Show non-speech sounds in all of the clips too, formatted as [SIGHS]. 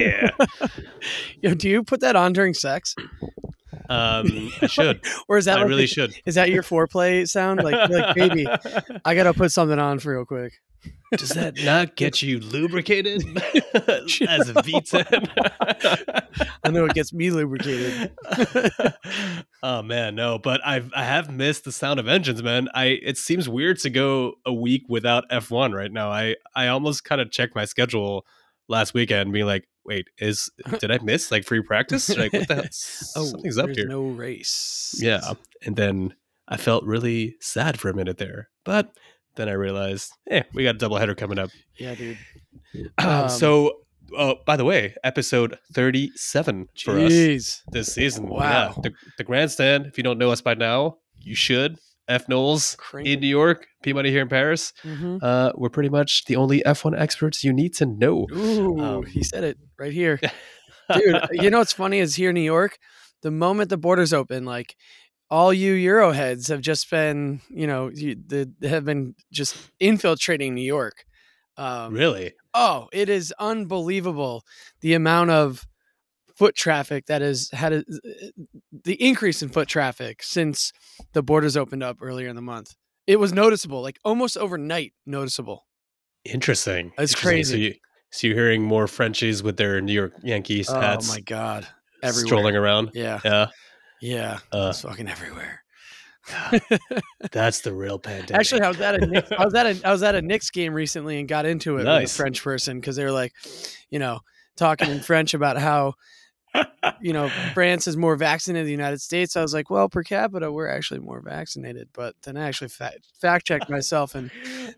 yeah. [LAUGHS] Yo, do you put that on during sex, Um, I should. [LAUGHS] or is that I like really the- should. is that your foreplay sound? Like, like baby, [LAUGHS] I gotta put something on for real quick. Does that not get you lubricated as a V10? I know it gets me lubricated. oh man, no, but I've I have missed the sound of engines, man. I it seems weird to go a week without F1 right now. I I almost kind of checked my schedule last weekend, and being like, wait, is [LAUGHS] did I miss like free practice? Like what the hell? Oh, Something's up here. No race. Yeah, and then I felt really sad for a minute there, but then I realized, eh, we got a doubleheader coming up. yeah, dude. [SNIFFS] Um, so, uh, by the way, episode 37 for us this season. Wow. Yeah, the, the grandstand. If you don't know us by now, you should. F Knowles in New York, P Money here in Paris. Mhm. Uh, we're pretty much the only F1 experts you need to know. Ooh, Um, he said it right here, [LAUGHS] dude. You know what's funny is here in New York, the moment the borders open, like all you Euro heads have just been, you know, you, the, have been just infiltrating New York. Um, really? Oh, it is unbelievable the amount of foot traffic that has had a, the increase in foot traffic since the borders opened up earlier in the month. It was noticeable, like almost overnight noticeable. Interesting. It's crazy. So, you, so you're hearing more Frenchies with their New York Yankees Oh hats Oh my god. Everywhere. strolling around. Yeah. Yeah. Yeah. Uh, it's fucking everywhere. that's the real [LAUGHS] pandemic. Actually, I was at a Knicks, I was at a I was at a [LAUGHS] Knicks game recently and got into it with a French person because they were like, you know, talking in French about how you know France is more vaccinated than the United States. I was like, well, per capita, we're actually more vaccinated. But then I actually fa- fact checked myself and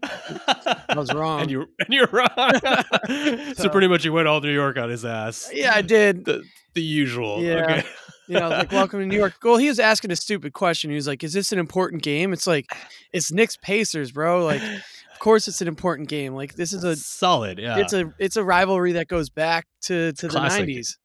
I was [LAUGHS] wrong. and you and you're wrong. so, [LAUGHS] So- pretty much you went all New York on his ass. yeah, I did. The the usual. Yeah. Okay. You know, like welcome to New York. Well, he was asking a stupid question. He was like, "Is this an important game?" It's like, it's Knicks Pacers, bro. Like, of course it's an important game. Like, this is a solid. Yeah. it's a it's a rivalry that goes back to to the nineties. So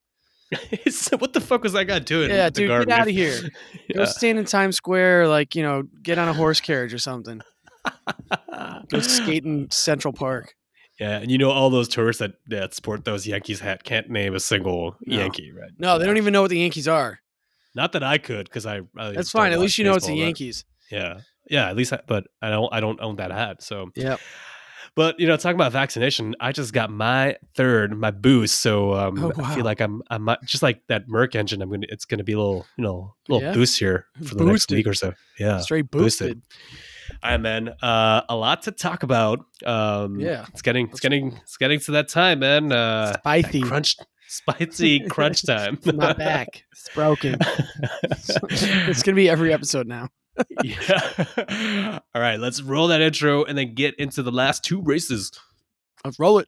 [LAUGHS] what the fuck was that guy doing? Yeah, dude, get out of here. [LAUGHS] Go stand in Times Square, like you know, get on a horse carriage or something. [LAUGHS] Go skate in Central Park. Yeah, and you know all those tourists that that sport those Yankees hat can't name a single No. Yankee, right? No, they don't even know what the Yankees are. Not that I could, because I. I That's fine. At least you know it's the Yankees. Yeah, yeah. At least, I, but I don't. I don't own that hat. So, Yep. But you know, talking about vaccination, I just got my third, my boost. So um, Oh, I feel like I'm, I'm just like that Merc engine. I'm gonna. It's gonna be a little, you know, little Yeah. boost here for the next week or so. Yeah. Straight boosted. boosted. All right, man. Uh, a lot to talk about. Um, Yeah. it's getting, it's getting, it's getting to that time, man. Uh, Spicy. crunch, spicy [LAUGHS] crunch time. My back. It's broken. [LAUGHS] [LAUGHS] it's gonna be every episode now. [LAUGHS] yeah. [LAUGHS] All right, let's roll that intro and then get into the last two races. Let's roll it.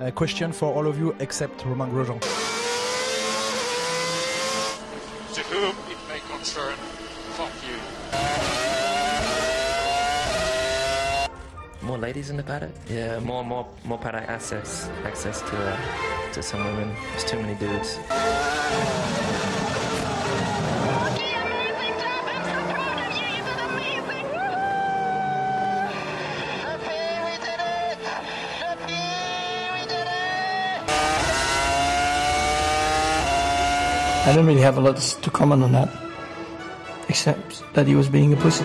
A question for all of you except Romain Grosjean. To whom it may concern, fuck you. More ladies in the paddock? Yeah, more more more paddock access access to uh, to some women. There's too many dudes. I'm so proud of you! You did amazing! Happy we did it! Happy we did it! I don't really have a lot to comment on that, except that he was being a pussy.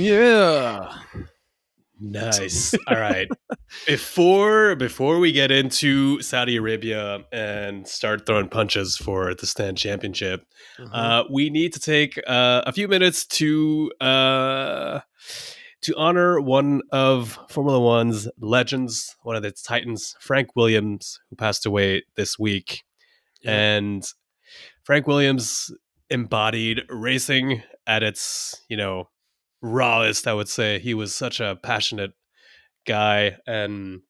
Yeah. Nice. All right. [LAUGHS] Before before we get into Saudi Arabia and start throwing punches for the stand championship, uh, we need to take uh, a few minutes to uh, to honor one of Formula One's legends, one of its titans, Frank Williams, who passed away this week. And Frank Williams embodied racing at its, you know, rawest, I would say. He was such a passionate guy and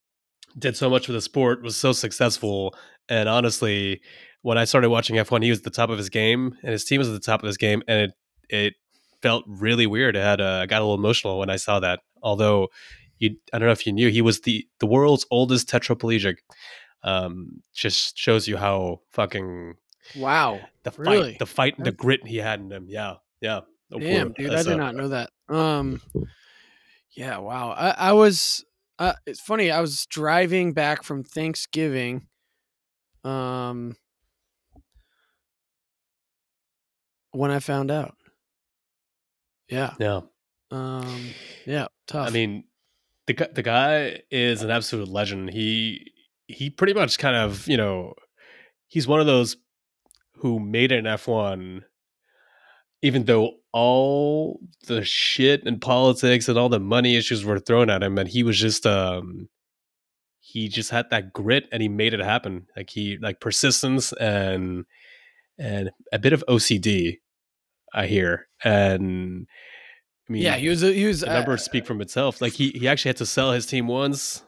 did so much for the sport, was so successful, And honestly, when I started watching F1, he was at the top of his game, and his team was at the top of his game, and it it felt really weird. I had uh, I got a little emotional when I saw that. Although, you I don't know if you knew he was the the world's oldest tetraplegic. Um, just shows you how fucking Wow. the fight, Really? the fight, and the grit he had in him. Yeah, yeah. Oh, Damn, dude, I did a- not know that. Um, yeah, wow. I, I was. Uh, it's funny. I was driving back from Thanksgiving. Um, when I found out. Yeah. Yeah. Um. Yeah. Tough. I mean, the the guy is an absolute legend. He he pretty much kind of you know he's one of those who made an F one, even though all the shit and politics and all the money issues were thrown at him, and he was just um he just had that grit and he made it happen. Like he like persistence and and a bit of OCD. I hear and. I mean, yeah, he was. a- He was. the uh, speak from itself. Like he he actually had to sell his team once,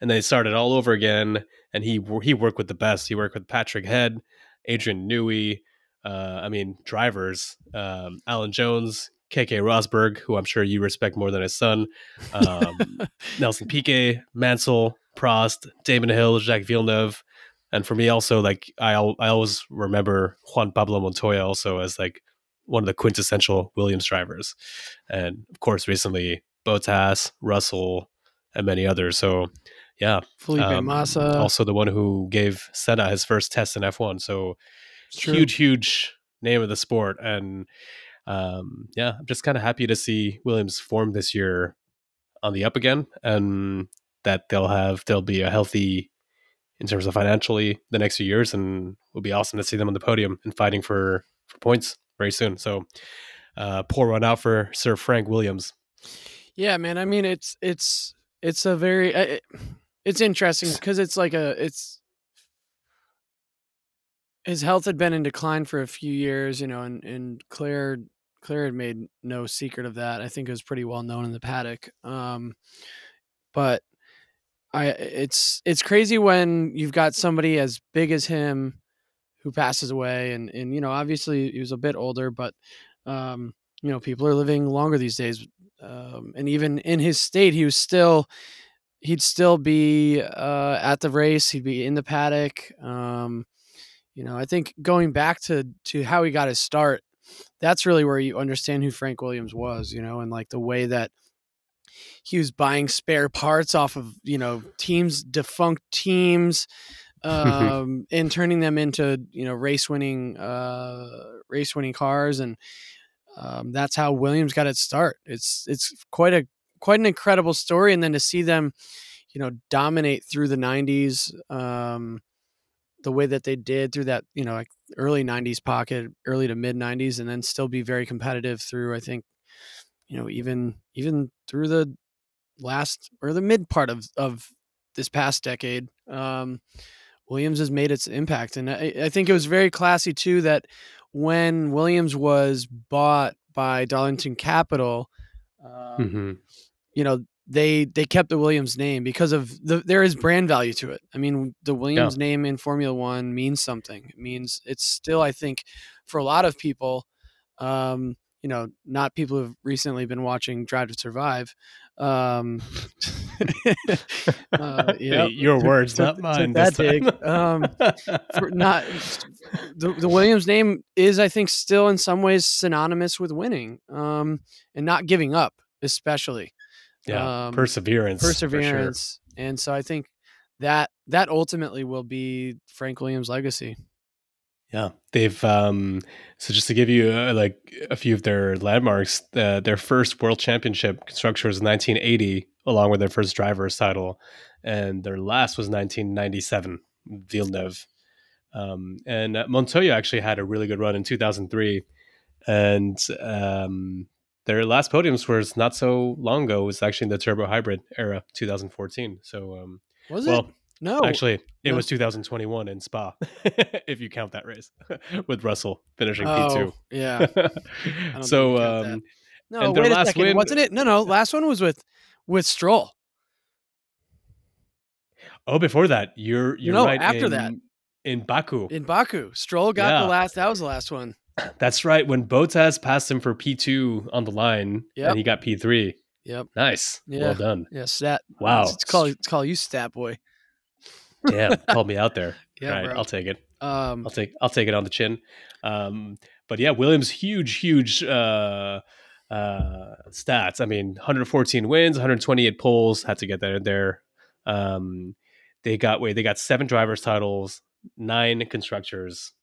and then he started all over again. And he he worked with the best. He worked with Patrick Head, Adrian Newey. Uh, I mean, drivers, um, Alan Jones, Keke Rosberg, who I'm sure you respect more than his son, um, [LAUGHS] Nelson Piquet, Mansell, Prost, Damon Hill, Jacques Villeneuve, and for me also like I I always remember Juan Pablo Montoya also as like one of the quintessential Williams drivers, and of course recently Bottas, Russell, and many others. So yeah, Felipe um, Massa. also the one who gave Senna his first test in F1. So huge, huge name of the sport, and um, yeah, I'm just kind of happy to see Williams form this year on the up again, and that they'll have they'll be a healthy in terms of financially the next few years, and it'll be awesome to see them on the podium and fighting for for points very soon. So, uh, pour one out for Sir Frank Williams. Yeah, man. I mean, it's it's it's a very it's interesting because it's like a it's his health had been in decline for a few years, you know, and and Claire Claire had made no secret of that. I think it was pretty well known in the paddock. Um, but I it's it's crazy when you've got somebody as big as him who passes away, and and you know, obviously he was a bit older, but um, you know, people are living longer these days um, and even in his state, he was still he'd still be uh, at the race. He'd be in the paddock. Um, you know, I think going back to to how he got his start, that's really where you understand who Frank Williams was. You know, and like the way that he was buying spare parts off of you know teams defunct teams [LAUGHS] um and turning them into you know race winning uh race winning cars and um, that's how Williams got its start. It's it's quite a quite an incredible story, and then to see them, you know, dominate through the '90s, um, the way that they did through that you know like early '90s pocket, early to mid '90s, and then still be very competitive through. I think, you know, even even through the last or the mid part of of this past decade. Um, Williams has made its impact, and I, I think it was very classy too that when Williams was bought by Dorilton Capital, um, Mm-hmm. You know they they kept the Williams name because of the there is brand value to it. I mean, the Williams name in Formula One means something. It means it's still, I think, for a lot of people, um, you know, not people who've recently been watching Drive to Survive. Um, [LAUGHS] uh, yep. Your words, Took- not mine. that dig. Um, for not the, the Williams name is I think still in some ways synonymous with winning um and not giving up especially yeah, um, perseverance, for sure. perseverance and so I think that that ultimately will be Frank Williams legacy Yeah, they've um so just to give you uh, like a few of their landmarks, uh, their first world championship constructor was 1980, along with their first driver's title, and their last was 1997, Villeneuve. Um, and uh, Montoya actually had a really good run in 2003, and um, their last podiums was not so long ago. It was actually in the turbo hybrid era, 2014. So, um, was it well, no Actually, it no. was 2021 in Spa, [LAUGHS] if you count that race, [LAUGHS] with Russell finishing oh, yeah [LAUGHS] P2. don't so, think I count that. um, no wait a last second win- wasn't it no no last one was with with Stroll oh, before that, you're you're No, right. after in, that. in Baku. in Baku. Stroll got Yeah. the last. That was the last one. That's right. When Bottas passed him for P2 on the line Yep. and he got P3. Yep. Nice. Yeah. Well done. Yeah. Stat. Wow. It's called. It's called you stat boy. Damn, called me out there. [LAUGHS] Yeah, All right, bro. I'll take it. Um. I'll take I'll take it on the chin. Um, but yeah, Williams huge huge uh, uh, stats. I mean, 114 wins, 128 poles. Had to get that in there. Um, they got wait, they got seven drivers titles, nine constructors,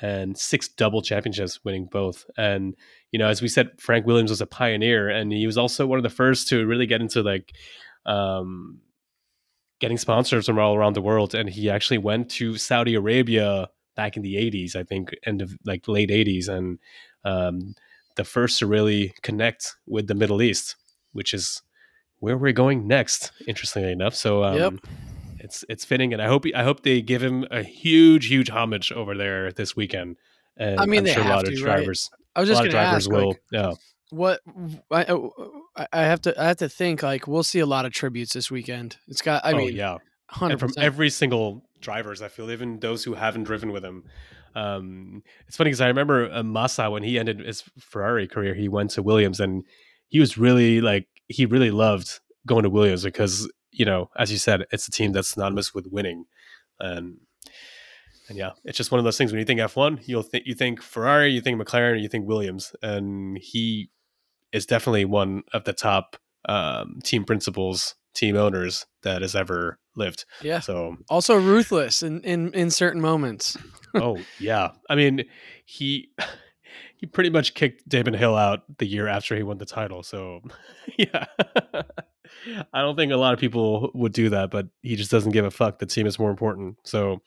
and six double championships, winning both. And you know, as we said, Frank Williams was a pioneer, and he was also one of the first to really get into like. Um, getting sponsors from all around the world and he actually went to saudi arabia back in the 80s i think end of like late 80s and um, the first to really connect with the middle east which is where we're going next interestingly enough so um, Yep. It's it's fitting and i hope i hope they give him a huge huge homage over there this weekend and I mean, i'm they sure a have lot of to, right? drivers I was a just lot of gonna drivers ask, will like, yeah what I, I have to I have to think like we'll see a lot of tributes this weekend. It's got. I oh mean, yeah hundred and from every single drivers i feel even those who haven't driven with him um it's funny because i remember uh, massa when he ended his ferrari career he went to williams and he was really like he really loved going to williams because you know as you said it's a team that's synonymous with winning and and yeah it's just one of those things when you think f1 you'll think you think ferrari you think mclaren you think williams and he is definitely one of the top um, team principals team owners that has ever lived yeah. so Also ruthless in in in certain moments. [LAUGHS] oh yeah i mean he [LAUGHS] he pretty much kicked Damon Hill out the year after he won the title so [LAUGHS] yeah i don't think a lot of people would do that but he just doesn't give a fuck the team is more important so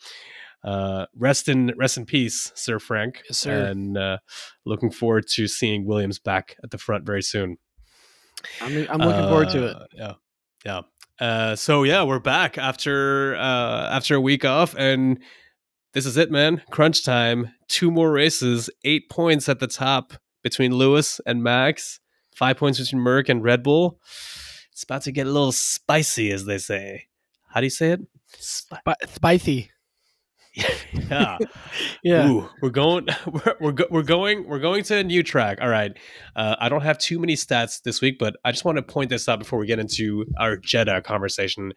uh rest in rest in peace sir frank Yes, sir. and uh looking forward to seeing williams back at the front very soon I'm I'm looking forward to it. uh, Yeah, yeah. Uh, so yeah, we're back after uh, after a week off, and this is it, man. Crunch time. Two more races. Eight points at the top between Lewis and Max. Five points between Merc and Red Bull. It's about to get a little spicy, as they say. How do you say it? But spicy. yeah. [LAUGHS] Yeah. Ooh, we're going. [LAUGHS] We're we're, go, we're going. We're going to a new track. All right. Uh, I don't have too many stats this week, but I just want to point this out before we get into our Jeddah conversation.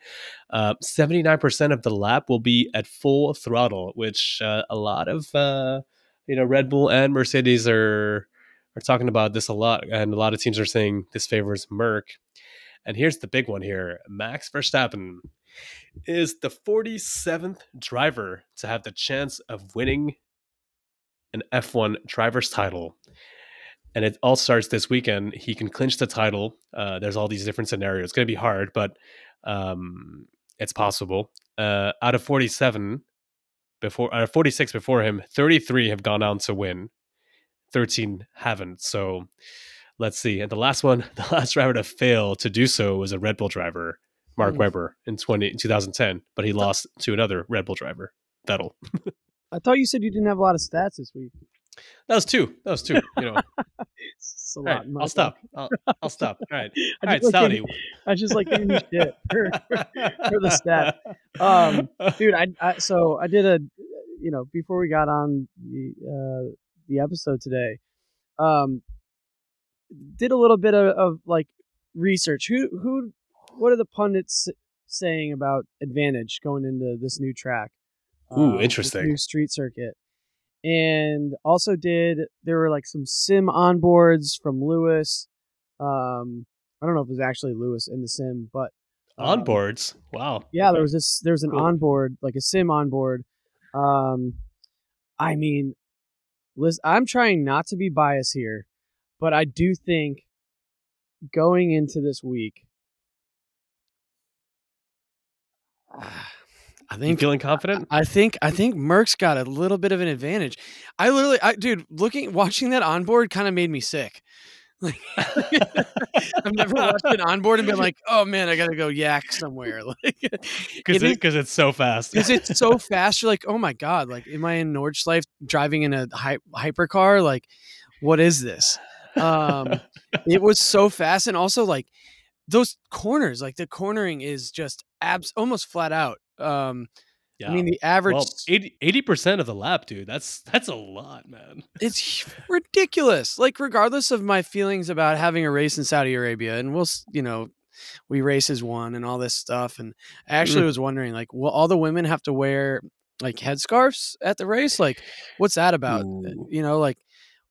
Seventy nine percent of the lap will be at full throttle, which uh, a lot of uh, you know Red Bull and Mercedes are are talking about this a lot, and a lot of teams are saying this favors Merc. And here's the big one here: Max Verstappen is the 47th driver to have the chance of winning an F1 driver's title. And it all starts this weekend. He can clinch the title. Uh, there's all these different scenarios. It's going to be hard, but um, it's possible. Uh, out of 47 before, of 46 before him, 33 have gone on to win. 13 haven't. So let's see. And the last one, [LAUGHS] the last driver to fail to do so was a Red Bull driver, Mark Mm. Webber, in 20, in 2010, but he lost to another Red Bull driver, Vettel. I thought you said you didn't have a lot of stats this week. That was two. That was two. You know, [LAUGHS] It's a lot. right, I'll stop. I'll, I'll stop. All right. [LAUGHS] I All right, like Saudi. I just like giving you shit for, for the stat. Um, dude. I, I so I did a you know before we got on the uh, the episode today, um, did a little bit of, of like research. Who who what are the pundits saying about advantage going into this new track? Ooh, this interesting. New street circuit. And also did there were like some sim onboards from Lewis. Um, I don't know if it was actually Lewis in the sim, but um, Onboards. Wow. yeah, there was this. there was an Cool. onboard, like a sim onboard. Um, I mean, listen, I'm trying not to be biased here, but I do think going into this week, [SIGHS] I You think feeling confident? I think I think Merc's got a little bit of an advantage. I literally, I, dude, looking watching that onboard kind of made me sick. [LAUGHS] Like, [LAUGHS] I've never watched an onboard and been like, oh man, I gotta go yak somewhere. [LAUGHS] Like, Because it it, it's so fast. because it's so fast. You're like, oh my god, like, am I in Nordschleife driving in a hy- hypercar? Like, what is this? Um, it was so fast, and also like those corners, like the cornering is just abs almost flat out. Um, Yeah. I mean, the average well, 80 percent of the lap, dude. That's that's a lot, man. [LAUGHS] it's ridiculous. Like, regardless of my feelings about having a race in Saudi Arabia, and we'll, you know, we race as one and all this stuff. And I actually Mm. was wondering, like, will all the women have to wear like headscarves at the race? Like, what's that about? Ooh. You know, like,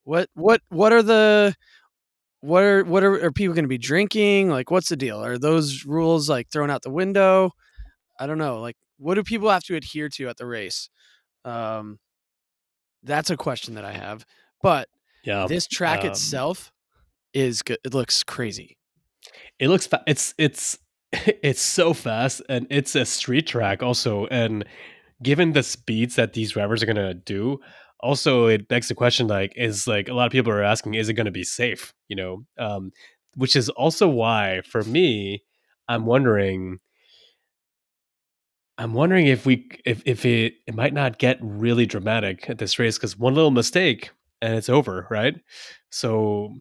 what, what, what are the, what are, what are, are people going to be drinking? Like, what's the deal? Are those rules like thrown out the window? I don't know. Like, what do people have to adhere to at the race? Um, that's a question that I have. But Yeah, this track um, itself is good. It looks crazy. it looks fa- it's it's [LAUGHS] it's so fast and it's a street track also and given the speeds that these drivers are going to do also it begs the question like is like a lot of people are asking is it going to be safe you know? Um which is also why for me i'm wondering i'm wondering if we if if it it might not get really dramatic at this race cuz one little mistake and it's over right? So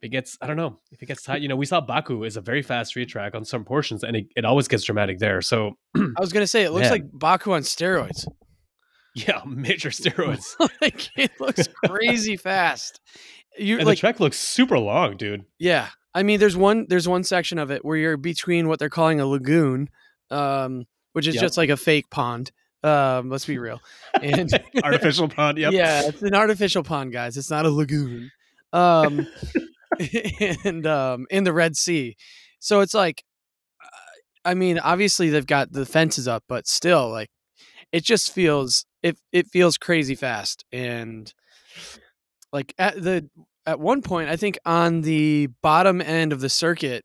if it gets i don't know if it gets tight you know we saw baku is a very fast street track on some portions and it, it always gets dramatic there so I was gonna say it looks like Baku on steroids. Yeah [LAUGHS] major steroids [LAUGHS] like it looks crazy fast. You and like the track looks super long dude yeah. I mean, there's one there's one section of it where you're between what they're calling a lagoon, um, which is Yep. just like a fake pond. Um, let's be real. And [LAUGHS] artificial pond yep Yeah, it's an artificial pond, guys. It's not a lagoon. Um, and um, in the Red Sea, so it's like, uh, I mean, obviously they've got the fences up, but still, like, it just feels it it feels crazy fast, and like at the at one point, I think on the bottom end of the circuit,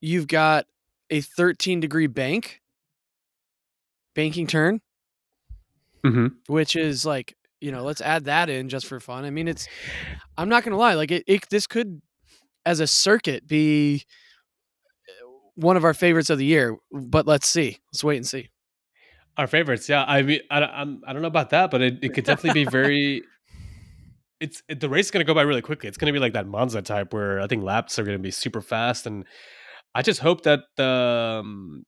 you've got a 13 degree bank, banking turn. Mm-hmm. which is like you know let's add that in just for fun. I mean it's i'm not gonna lie like it, it this could as a circuit be uh, one of our favorites of the year but let's see. Let's wait and see our favorites yeah i mean i, I'm, I don't know about that but it, it could definitely be [LAUGHS] very it's it, the race is going to go by really quickly. It's going to be like that monza type where i think laps are going to be super fast and i just hope that um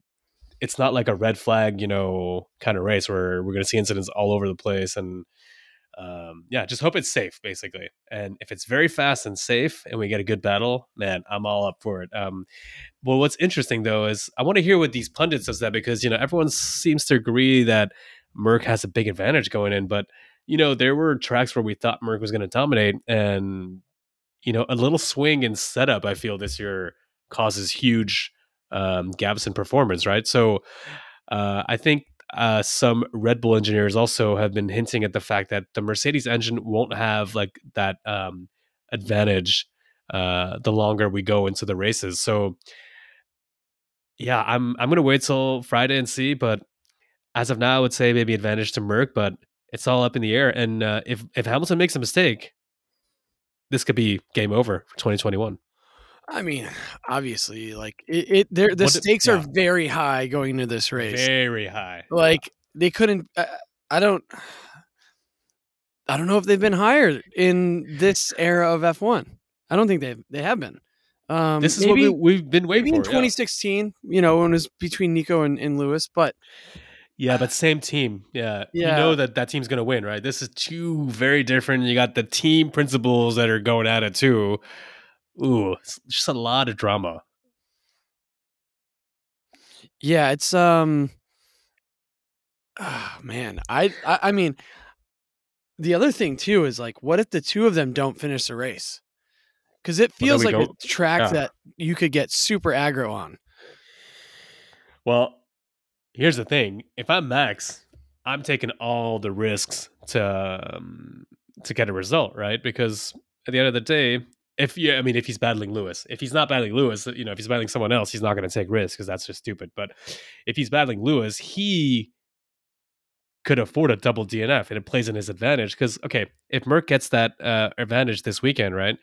it's not like a red flag you know kind of race where we're going to see incidents all over the place and um yeah just hope it's safe basically and if it's very fast and safe and we get a good battle man i'm all up for it um well, what's interesting though is I want to hear what these pundits says that because you know everyone seems to agree that Merc has a big advantage going in, but you know there were tracks where we thought Merc was going to dominate, and you know a little swing in setup I feel this year causes huge um, gaps in performance, right? So uh, I think uh, some Red Bull engineers also have been hinting at the fact that the Mercedes engine won't have like that um, advantage uh, the longer we go into the races. So yeah, I'm I'm gonna wait till Friday and see. But as of now, I would say maybe advantage to Merc, but it's all up in the air. And uh, if if Hamilton makes a mistake, this could be game over for 2021. I mean obviously like it, it there the What stakes are yeah. very high going into this race Very high. like they couldn't I, I don't i don't know if they've been higher in this era of f1 i don't think they've they have been um this is maybe, what we, we've been waiting maybe in for. yeah. 2016 you know when it was between nico and, and lewis but Yeah, but same team. Yeah. Yeah. You know that that team's going to win, right? This is two very different. You got the team principles that are going at it too. Ooh, it's just a lot of drama. Yeah, it's um ah, man, I, I I mean the other thing too is like what if the two of them don't finish the race? Cuz it feels we like a go- track yeah. that you could get super aggro on. Well, here's the thing: if I'm Max, I'm taking all the risks to um, to get a result, right? Because at the end of the day, if you, I mean, if he's battling Lewis, if he's not battling Lewis, you know, if he's battling someone else, he's not going to take risks because that's just stupid. But if he's battling Lewis, he could afford a double DNF, and it plays in his advantage. Because okay, if Merc gets that uh, advantage this weekend, right?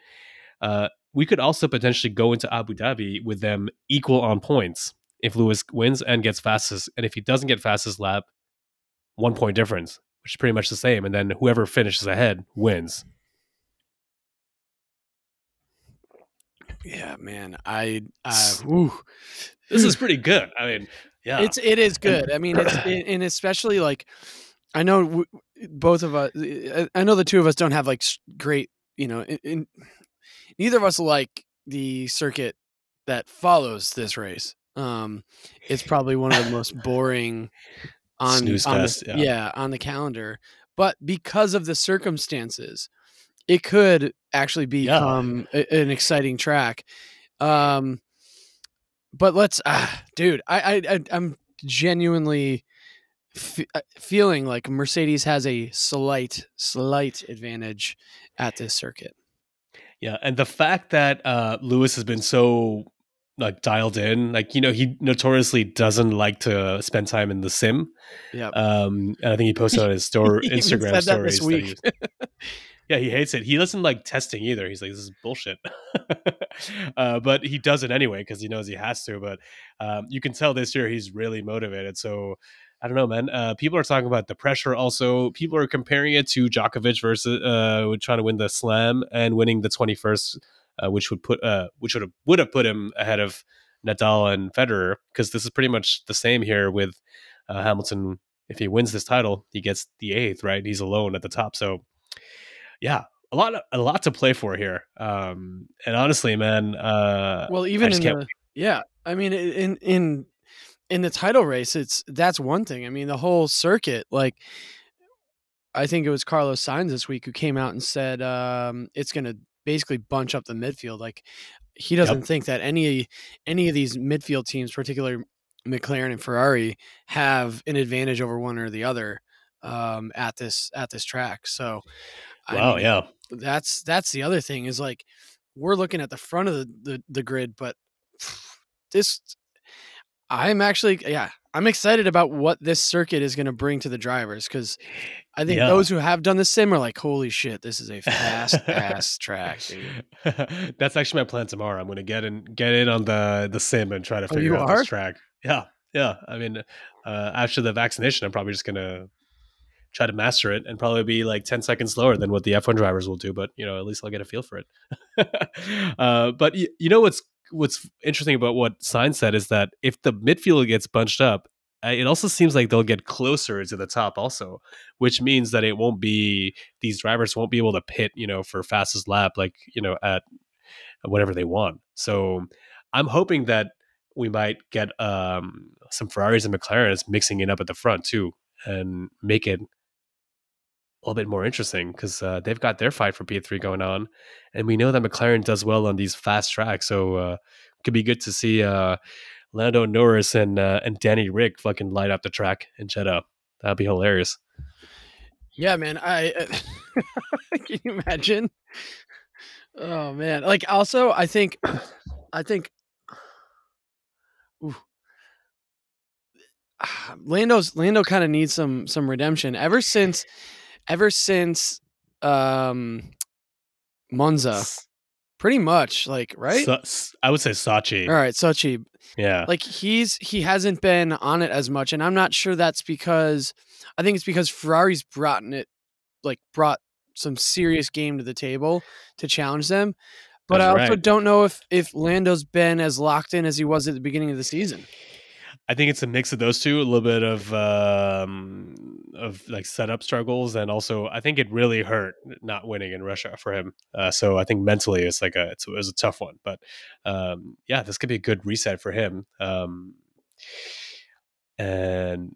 Uh, we could also potentially go into Abu Dhabi with them equal on points if Lewis wins and gets fastest, and if he doesn't get fastest lap, one point difference, which is pretty much the same. And then whoever finishes ahead wins. Yeah, man. I uh. This is pretty good. I mean, Yeah, It's it is good. I mean, it's and especially like I know w- both of us. I- know the two of us don't have like great. You know, in, in, neither of us like the circuit that follows this race. Um, it's probably one of the most boring on, [LAUGHS] Snooze on the- yeah. yeah on the calendar. But because of the circumstances, it could actually become a- an exciting track. Um, but let's, ah, dude, I, I, I I'm genuinely f- uh, feeling like Mercedes has a slight, slight advantage at this circuit. Yeah, and the fact that uh, Lewis has been so like dialed in, like you know, he notoriously doesn't like to spend time in the sim. Yeah. Um, and I think he posted on his [LAUGHS] store Instagram that stories. week. he- [LAUGHS] yeah, he hates it. He doesn't like testing either. He's like, this is bullshit. [LAUGHS] uh, but he does it anyway because he knows he has to. But um, you can tell this year he's really motivated. So I don't know, man. Uh, people are talking about the pressure. Also, people are comparing it to Djokovic versus uh, trying to win the Slam and winning the twenty first, uh, which would put uh, which would have would have put him ahead of Nadal and Federer because this is pretty much the same here with uh, Hamilton. If he wins this title, he gets the eighth. Right, he's alone at the top. So yeah, a lot a lot to play for here. Um, and honestly, man, uh, Well, even in the yeah, I mean, in in in the title race, it's that's one thing. I mean, the whole circuit, like, I think it was Carlos Sainz this week who came out and said um, it's going to basically bunch up the midfield. Like, he doesn't think that any any of these midfield teams, particularly McLaren and Ferrari, have an advantage over one or the other um, at this at this track. So, wow, mean, yeah. that's that's the other thing is like we're looking at the front of the, the, the grid, but this I'm actually yeah, I'm excited about what this circuit is going to bring to the drivers because I think Yeah. those who have done the sim are like, holy shit, this is a fast [LAUGHS] ass track. Dude. That's actually my plan tomorrow. I'm gonna get in get in on the the sim and try to Oh, figure you out are? this track. Yeah, yeah. I mean, uh, after the vaccination, I'm probably just gonna try to master it and probably be like 10 seconds slower than what the F1 drivers will do. But you know, at least I'll get a feel for it. [LAUGHS] uh, but you, you know what's what's interesting about what Sainz said is that if the midfield gets bunched up, uh, it also seems like they'll get closer to the top also which means that it won't be these drivers won't be able to pit you know for fastest lap like you know at whatever they want so i'm hoping that we might get um some ferraris and mclarens mixing it up at the front too and make it a little bit more interesting because uh, they've got their fight for p3 going on and we know that mclaren does well on these fast tracks so uh could be good to see uh Lando Norris and uh, and Danny Ric fucking light up the track in Jeddah. That'd be hilarious. Yeah, man. I [LAUGHS] can you imagine? Oh man. Like also, I think, [CLEARS THROAT] I think, ooh. [SIGHS] Lando's Lando kind of needs some some redemption. Ever since, ever since, um, Monza, pretty much like right. Sa- s- I would say Sachi. All right, Sochi. Yeah. Like he's he hasn't been on it as much, and I'm not sure that's because I think it's because Ferrari's brought in it, like brought some serious game to the table to challenge them. But That's I also right. don't know if if Lando's been as locked in as he was at the beginning of the season. I think it's a mix of those two, a little bit of um, of like setup struggles, and also I think it really hurt not winning in Russia for him. Uh, so I think mentally it's like a it's, it was a tough one, but um, yeah, this could be a good reset for him. Um, and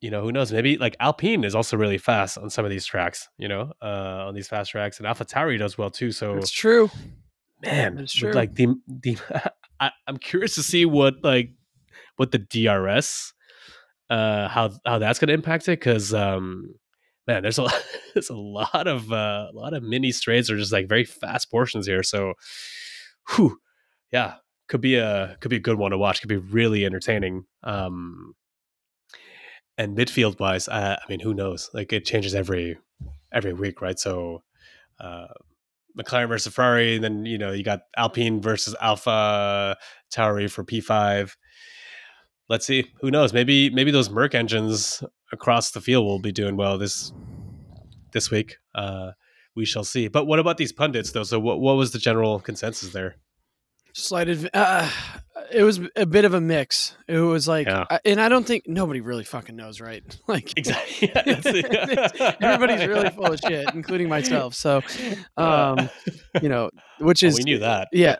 you know who knows? Maybe like Alpine is also really fast on some of these tracks. You know, uh, on these fast tracks, and AlphaTauri does well too. So It's true. man, it's true. like the the [LAUGHS] I, I'm curious to see what like what the DRS uh how how that's going to impact it because um man there's a lot, [LAUGHS] there's a lot of uh, a lot of mini straights or just like very fast portions here so whew, yeah could be a could be a good one to watch could be really entertaining um and midfield wise uh, i mean who knows like it changes every every week right so uh McLaren versus Ferrari, and then you know you got Alpine versus Alpha Tauri for P5. Let's see, who knows? Maybe maybe those Merc engines across the field will be doing well this this week. Uh, we shall see. But what about these pundits though? So what what was the general consensus there? Slight adv- uh, it was a bit of a mix. It was like, Yeah. I- and I don't think nobody really fucking knows, right? [LAUGHS] Like Exactly. [LAUGHS] [LAUGHS] Everybody's really full of shit, including myself. So, um, you know, which is we knew that. yeah.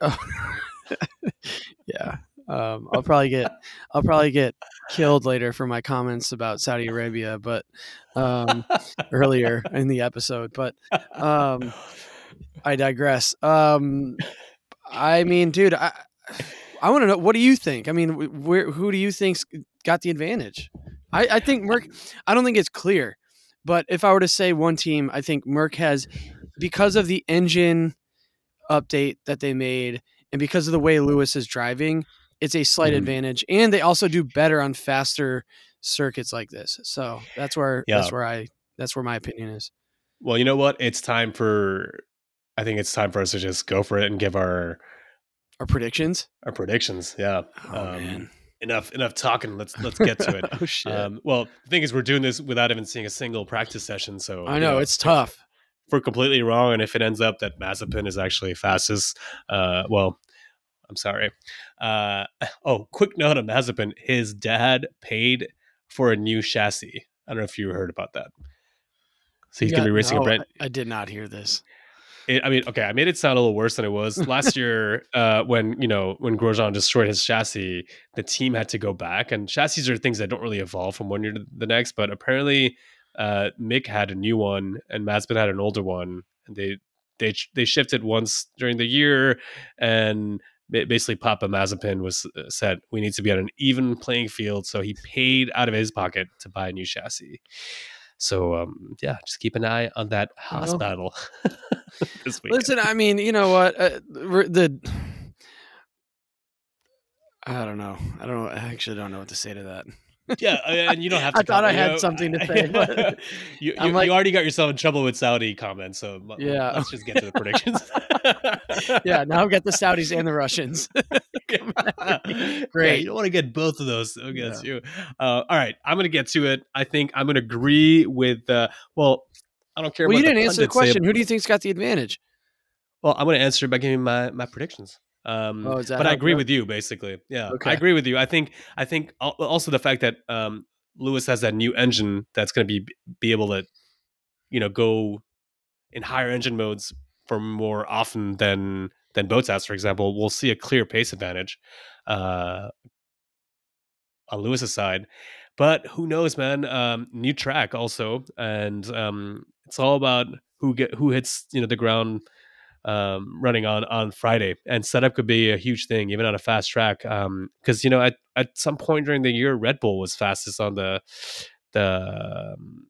Um, I'll probably get I'll probably get killed later for my comments about Saudi Arabia, but um, earlier in the episode. But um, I digress. Um, I mean, dude, I I want to know what do you think? I mean, where who do you think's got the advantage? I, I think Merc. I don't think it's clear, but if I were to say one team, I think Merc has because of the engine update that they made and because of the way Lewis is driving, it's a slight Mhm. advantage. And they also do better on faster circuits like this. So that's where yeah. that's where I that's where my opinion is. Well, you know what? It's time for. I think it's time for us to just go for it and give our Our predictions. our predictions. Yeah. Oh Um. Enough enough talking. Let's let's get to it. [LAUGHS] oh shit. Um, well, the thing is, we're doing this without even seeing a single practice session. So I you know it's tough. if we're completely wrong, and if it ends up that Mazepin is actually fastest, uh, well, I'm sorry. Uh, [LAUGHS] oh, quick note on Mazepin: his dad paid for a new chassis. I don't know if you heard about that. So he's Yeah, gonna be racing no, a brand. I, I did not hear this. It, I mean, okay, I made it sound a little worse than it was [LAUGHS] last year. Uh, when you know when Grosjean destroyed his chassis, the team had to go back, and chassis are things that don't really evolve from one year to the next. But apparently, uh, Mick had a new one, and Mazepin had an older one, and they they they shifted once during the year, and basically Papa Mazepin was uh, said we need to be on an even playing field, so he paid out of his pocket to buy a new chassis. So um, yeah, just keep an eye on that Haas Well, battle this. Listen, I mean, you know what? Uh, the the- I don't know. I don't know. I actually don't know what to say to that. Yeah, and you don't have to. I thought I comment, you had know, something to [LAUGHS] say, but you, you, like- you already got yourself in trouble with Saudi comments, so Yeah. let's just get to the predictions. [LAUGHS] yeah, now I've got the Saudis and the Russians. [LAUGHS] Yeah, Great. you don't want to get both of those against you. Uh, all right, I'm going to get to it. I think I'm going to agree with. Uh, well, I don't care. well, you didn't answer the pundits say question. Who do you think's got the advantage? Well, I'm going to answer by giving my my predictions. Um, Oh, but I agree with you basically. Yeah, Okay. I agree with you. I think I think also the fact that um, Lewis has that new engine that's going to be be able to, you know, go in higher engine modes for more often than than Bottas, for example. We'll see a clear pace advantage uh, on Lewis's side. But who knows, man? Um, new track also, and um, it's all about who get who hits you know the ground um, running on on Friday, and setup could be a huge thing, even on a fast track. Because you know, at at some point during the year, Red Bull was fastest on the the um,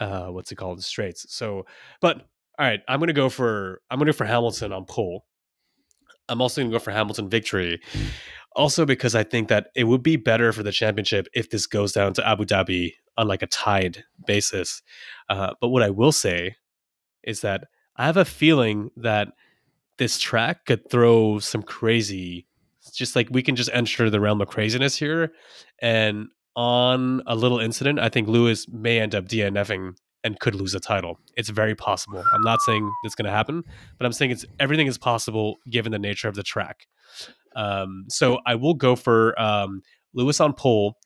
uh, what's it called, the straights. So, but all right, I'm gonna go for I'm gonna go for Hamilton on pole. I'm also gonna go for Hamilton victory. Also, because I think that it would be better for the championship if this goes down to Abu Dhabi on like a tied basis. Uh, but what I will say is that I have a feeling that this track could throw some crazy. It's just like we can just enter the realm of craziness here, and on a little incident, I think Lewis may end up DNFing and could lose a title. It's very possible. I'm not saying it's going to happen, but I'm saying it's everything is possible given the nature of the track. Um, so I will go for um, Lewis on pole,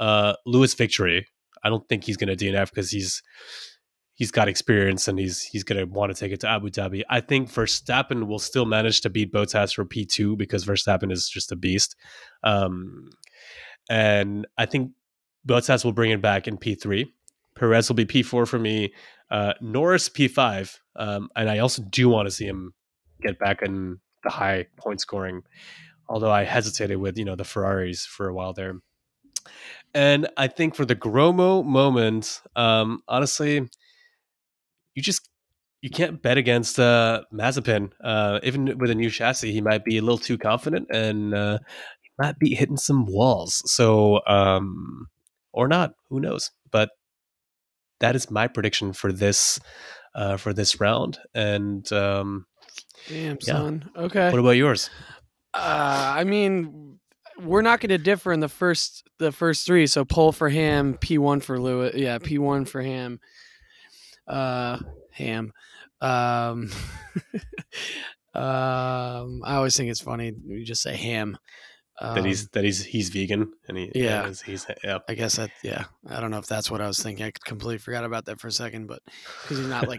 uh, Lewis victory. I don't think he's going to DNF because he's he's got experience and he's he's going to want to take it to Abu Dhabi. I think Verstappen will still manage to beat Bottas for P two because Verstappen is just a beast, um, and I think Bottas will bring it back in P three. Perez will be P four for me. Uh, Norris P five, um, and I also do want to see him get back in the high point scoring. Although I hesitated with you know the Ferraris for a while there. And I think for the Gromo moment, um, honestly, you just you can't bet against uh, Mazepin. Uh, even with a new chassis, he might be a little too confident and uh, he might be hitting some walls. So um, or not, who knows? But that is my prediction for this uh, for this round. And um, Damn, Yeah. son. Okay. what about yours? Uh, I mean, we're not going to differ in the first the first three. So pole for Ham, P one for Lewis. Yeah, P one for Ham. Uh, Ham. Um, [LAUGHS] Um, I always think it's funny. We just say ham. Um, that he's that he's he's vegan and he Yeah. he's, he's yeah. I guess that. Yeah. I don't know if that's what I was thinking. I completely forgot about that for a second, but because he's not like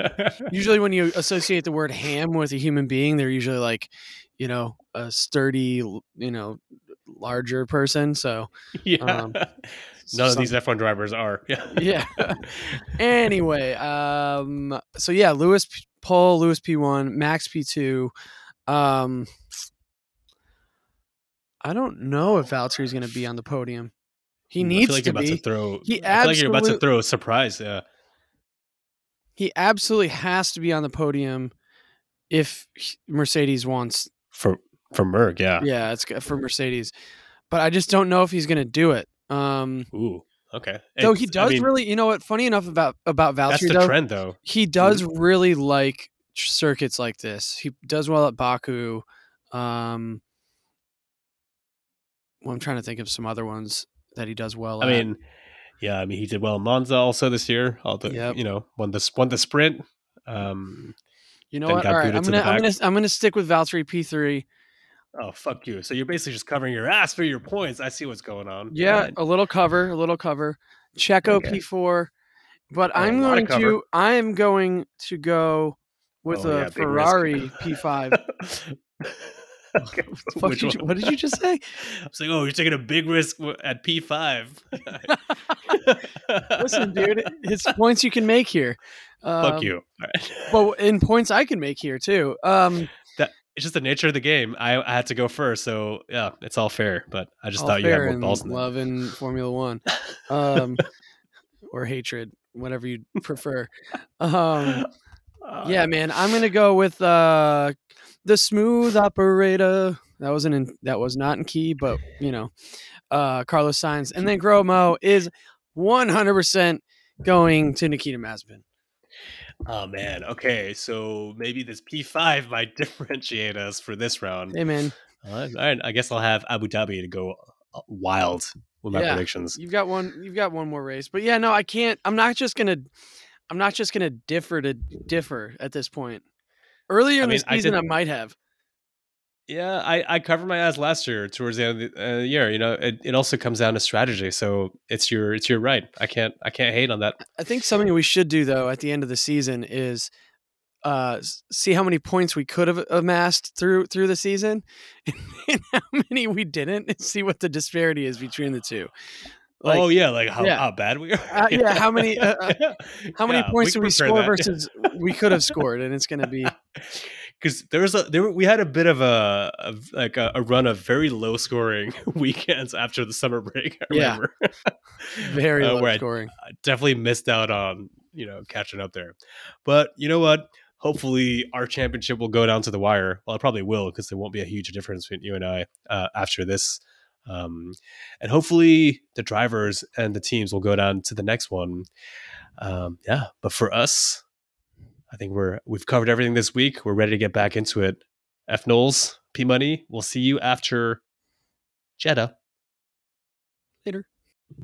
usually when you associate the word ham with a human being, they're usually like, you know, a sturdy, you know, larger person. So [LAUGHS] yeah. um, None of these some- F1 drivers are. [LAUGHS] Yeah. yeah. anyway, um, so yeah, Lewis Paul, Lewis P one, Max P two. Um, I don't know if Valtteri's going to be on the podium. He needs like to be. to throw. He I feel like you're about to throw a surprise. Yeah. he absolutely has to be on the podium if Mercedes wants. For for Merc, yeah. Yeah, it's for Mercedes, but I just don't know if he's going to do it. Um, Ooh. Okay. though he It's- I does mean, really, you know what? Funny enough about about That's Valtteri the though, trend, though. he does really like circuits like this. He does well at Baku. Um, well, I'm trying to think of some other ones that he does well. I at. mean, yeah. I mean, he did well in Monza also this year. The Yep. you know won the won the sprint. Um. you know what? All right, I'm gonna I'm gonna I'm gonna stick with Valtteri P3. Oh fuck you! So you're basically just covering your ass for your points. I see what's going on. Yeah, a little cover, a little cover. Checo Okay. P4, but Oh, I'm going to I'm going to go with Oh, a yeah. Ferrari [LAUGHS] P5. [LAUGHS] okay. [LAUGHS] The fuck Which did you- what did you just say? I was like, oh, you're taking a big risk at P5. Listen, dude, it's points you can make here. Fuck Um, you. All right. Well, in points I can make here too. Um, it's just the nature of the game. I, I had to go first, so yeah, it's all fair. But I just all thought you had more in balls than that. love in Formula One, [LAUGHS] um, or hatred, whatever you prefer. Um, [LAUGHS] Uh, yeah, man, I'm gonna go with uh, the smooth operator. That wasn't in. That was not in key, but you know, uh, Carlos Sainz, and then Gromo is 100 percent going to Nikita Mazepin. Oh man. Okay, so maybe this P5 might [LAUGHS] differentiate us for this round. Hey, man, All right, I guess I'll have Abu Dhabi to go uh, wild with my Yeah. predictions. you've got one. You've got one more race, but yeah, no, I can't. I'm not just gonna. I'm not just gonna differ to differ at this point. Earlier I in mean, the I season, did- I might have. Yeah, I, I covered my ass last year towards the end of the uh, year. You know, it, it also comes down to strategy. So it's your it's your right. I can't I can't hate on that. I think something we should do though at the end of the season is uh see how many points we could have amassed through through the season [LAUGHS] and how many we didn't and see what the disparity is between the two. Like, oh yeah, like how, yeah. how bad we are. Uh, [LAUGHS] yeah, how many- uh, uh, how many Yeah, points did we score that. versus we could have scored and it's going to be [LAUGHS] because there was a there were- we had a bit of a, of like a, a run of very low scoring [LAUGHS] weekends after the summer break. I Yeah. remember. [LAUGHS] very Uh, low I- scoring. I definitely missed out on you know catching up there. But you know what? Hopefully, our championship will go down to the wire. Well, it probably will because there won't be a huge difference between you and I uh, after this. Um, and hopefully, the drivers and the teams will go down to the next one. Um, yeah, but for us, I think we're we've covered everything this week. We're ready to get back into it. F Knowles, P Money. We'll see you after Jeddah. Later.